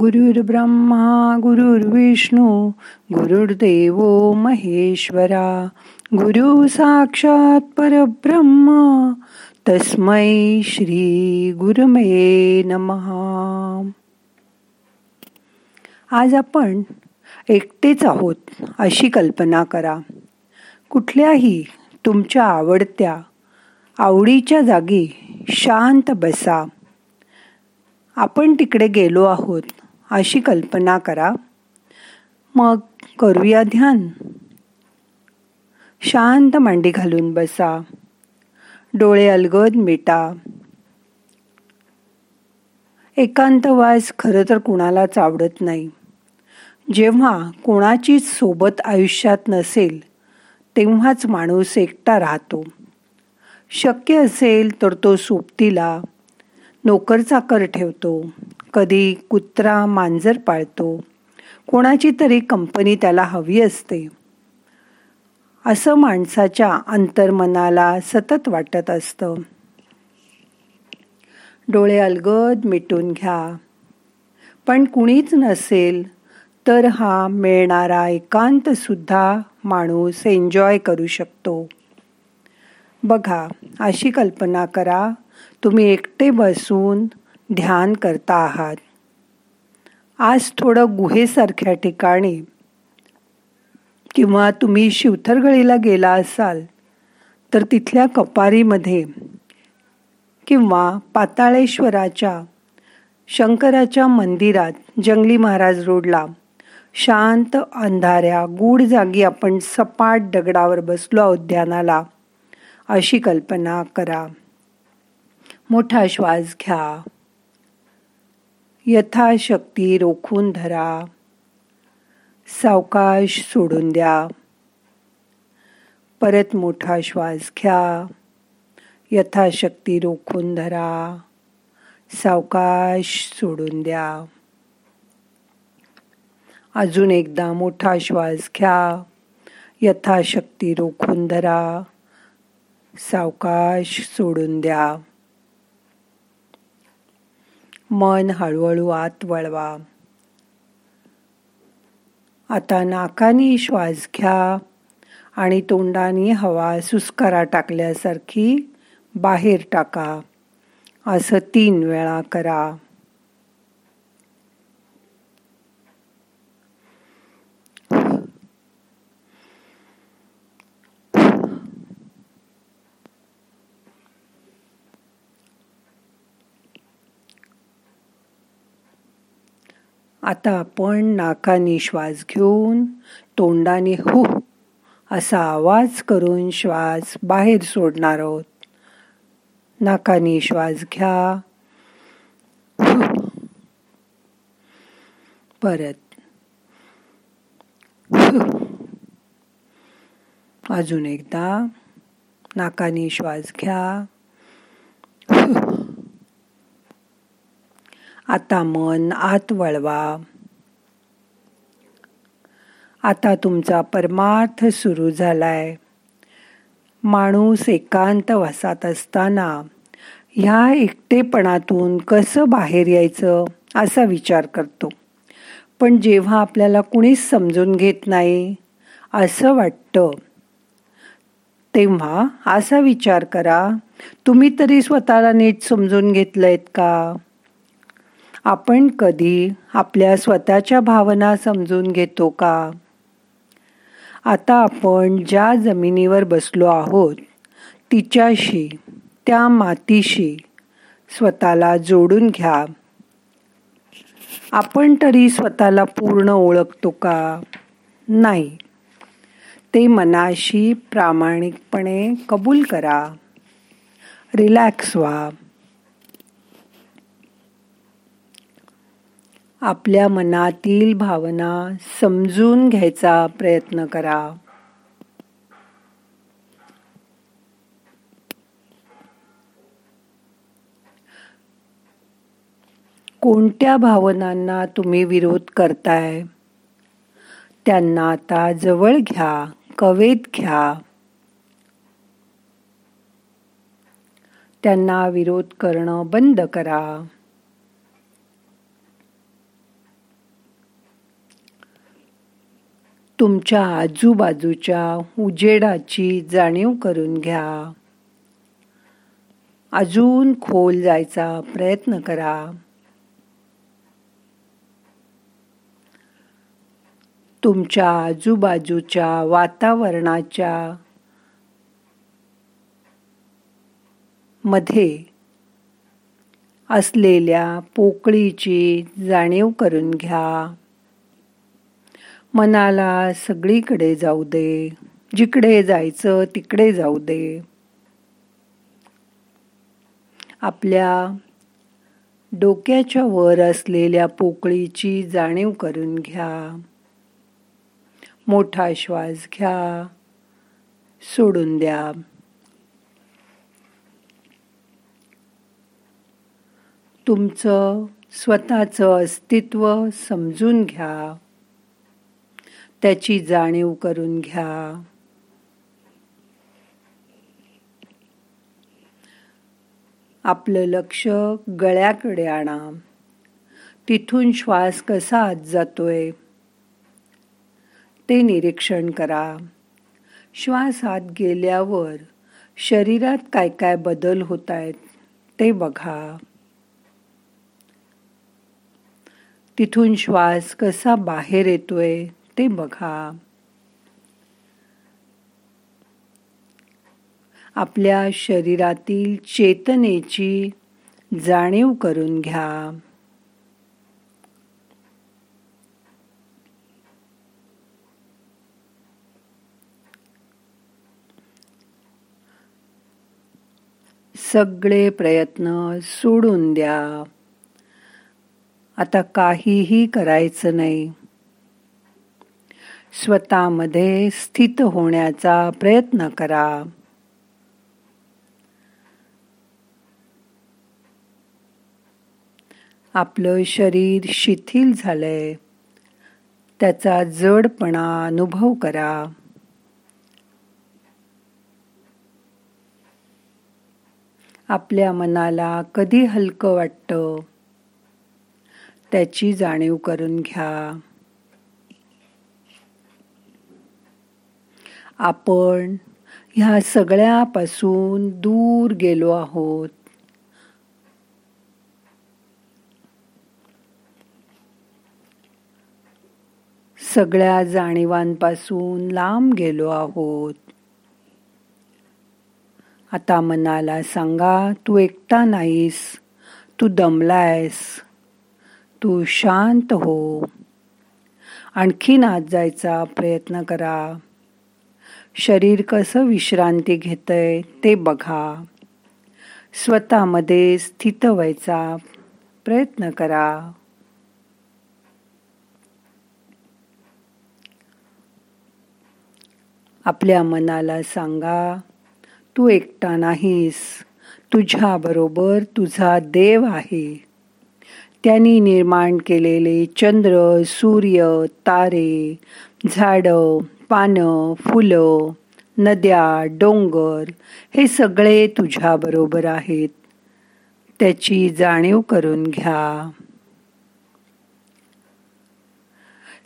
गुरुर् ब्रह्मा गुरुर्विष्णू गुरुर्देव महेश्वरा गुरु साक्षात परब्रह्म तस्मै श्री गुरुमे नमहा आज आपण एकटेच आहोत अशी कल्पना करा. कुठल्याही तुमच्या आवडत्या आवडीच्या जागी शांत बसा. आपण तिकडे गेलो आहोत. अशी कल्पना करा. मग करूया ध्यान. शांत मांडी घालून बसा. डोळे अलगद मिटा. एकांतवास खरं तर कुणालाच आवडत नाही. जेव्हा कोणाचीच सोबत आयुष्यात नसेल तेव्हाच माणूस एकटा राहतो. शक्य असेल तर तो सोबतीला नोकर चाकर ठेवतो. कधी कुत्रा मांजर पाळतो. कोणाची तरी कंपनी त्याला हवी असते. असं माणसाच्या अंतर्मनाला सतत वाटत असतं. डोळे अलगद मिटून घ्या. पण कुणीच नसेल तर हा मिळणारा एकांतसुद्धा माणूस एन्जॉय करू शकतो. बघा अशी कल्पना करा तुम्ही एकटे बसून ध्यान करता आहात. आज थोडं गुहेसारख्या ठिकाणी किंवा तुम्ही शिवथरगळीला गेला असाल तर तिथल्या कपारीमध्ये किंवा पाताळेश्वराच्या शंकराच्या मंदिरात जंगली महाराज रोडला शांत अंधाऱ्या गूढ जागी आपण सपाट दगडावर बसलो उद्यानाला अशी कल्पना करा. मोठा श्वास घ्या. यथाशक्ती रोखून धरा. सावकाश सोडून द्या. परत मोठा श्वास घ्या. यथाशक्ती रोखून धरा. सावकाश सोडून द्या. अजून एकदा मोठा श्वास घ्या. यथाशक्ती रोखून धरा. सावकाश सोडून द्या. मन हळूहळू आत वळवा. आता नाकानी श्वास घ्या आणि तोंडाने हवा सुस्करा टाकल्यासारखी बाहेर टाका. असं तीन वेळा करा. आता आपण नाकाने श्वास घेऊन तोंडाने हु असा आवाज करून श्वास बाहेर सोडणार आहोत. नाकाने श्वास घ्या. परत. अजून एकदा. नाकाने श्वास घ्या. आता मन आत वळवा. आता तुमचा परमार्थ सुरू झालाय. माणूस एकांत वसात असताना ह्या एकटेपणातून कसं बाहेर यायचं असा विचार करतो. पण जेव्हा आपल्याला कुणीच समजून घेत नाही असं वाटतं तेव्हा असा विचार करा तुम्ही तरी स्वतःला नीट समजून घेतलंयत का? आपण कधी आपल्या स्वतःच्या भावना समजून घेतो का? आता आपण ज्या जमिनीवर बसलो आहोत तिच्याशी त्या मातीशी स्वतःला जोडून घ्या. आपण तरी स्वतःला पूर्ण ओळखतो का? नाही. ते मनाशी प्रामाणिकपणे कबूल करा. रिलॅक्स व्हा. आपल्या मनातील भावना समजून घ्यायचा प्रयत्न करा. कोणत्या भावनांना तुम्ही विरोध करताय? त्यांना आता जवळ घ्या कवेत घ्या. त्यांना विरोध करणं बंद करा. तुमच्या आजूबाजूच्या उजेडाची जाणीव करून घ्या. अजून खोल जायचा प्रयत्न करा. तुमच्या आजूबाजूच्या वातावरणाच्या मध्ये असलेल्या पोकळीची जाणीव करून घ्या. मनाला सगळीकडे जाऊ दे. जिकडे जायचं तिकडे जाऊ दे. आपल्या डोक्याच्या वर असलेल्या पोकळीची जाणीव करून घ्या. मोठा श्वास घ्या. सोडून द्या. तुमचं स्वतःचं अस्तित्व समजून घ्या. त्याची जाणीव करून घ्या. आपलं लक्ष गळ्याकडे आणा. तिथून श्वास कसा आत जातोय? ते निरीक्षण करा. श्वास आत गेल्यावर शरीरात काय काय बदल होत आहेत ते बघा. तिथून श्वास कसा बाहेर येतोय? ते बघा. आपल्या शरीरातील चेतनेची जाणीव करून घ्या. सगळे प्रयत्न सोडून द्या. आता काहीही करायचं नाही. स्वतःमध्ये स्थित होण्याचा प्रयत्न करा. आपलं शरीर शिथिल झालंय. त्याचा जडपणा अनुभव करा. आपल्या मनाला कधी हलकं वाटतं त्याची जाणीव करून घ्या. आपण ह्या सगळ्यापासून दूर गेलो आहोत. सगळ्या जाणीवांपासून लांब गेलो आहोत. आता मनाला सांगा तू एकटा नाहीस तू दमलायस तू शांत हो. आणखीन आत जायचा प्रयत्न करा. शरीर कसं विश्रांती घेतंय ते बघा. स्वतःमध्ये स्थित व्हायचा प्रयत्न करा. आपल्या मनाला सांगा तू एकटा नाहीस. तुझ्याबरोबर तुझा देव आहे. त्यांनी निर्माण केलेले चंद्र सूर्य तारे झाडं पानं फुलं नद्या डोंगर हे सगळे तुझ्याबरोबर आहेत. त्याची जाणीव करून घ्या.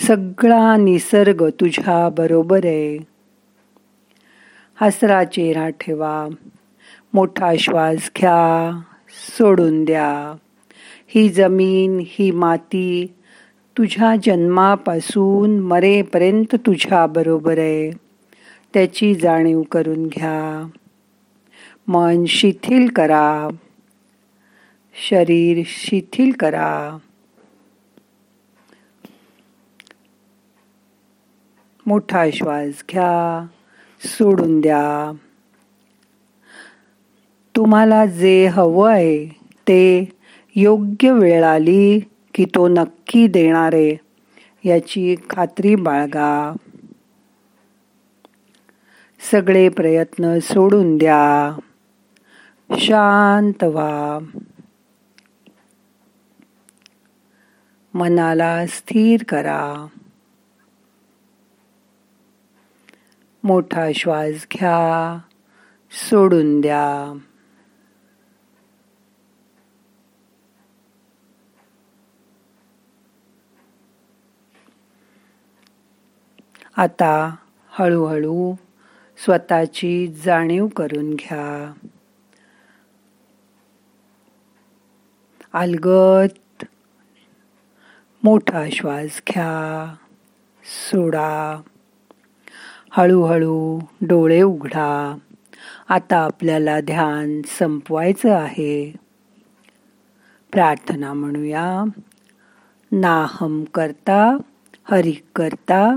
सगळा निसर्ग तुझ्या बरोबर आहे. हसरा चेहरा ठेवा. मोठा श्वास घ्या. सोडून द्या. ही जमीन ही माती तुझ्या जन्मापासून मरेपर्यंत तुझ्या बरोबर आहे. त्याची जाणीव करून घ्या. मन शिथिल करा. शरीर शिथिल करा. मोठा श्वास घ्या. सोडून द्या. तुम्हाला जे हवं आहे ते योग्य वेळ आली की तो नक्की देणारे याची खात्री बाळगा. सगळे प्रयत्न सोडून द्या. शांत व्हा. मनाला स्थिर करा. मोठा श्वास घ्या. सोडून द्या. आता हळूहळू स्वतःची जाणीव करून घ्या. अलगत मोठा श्वास घ्या. सोडा. हळूहळू डोळे उघडा. आता आपल्याला ध्यान संपवायचं आहे. प्रार्थना म्हणूया. नाहम करता हरिक करता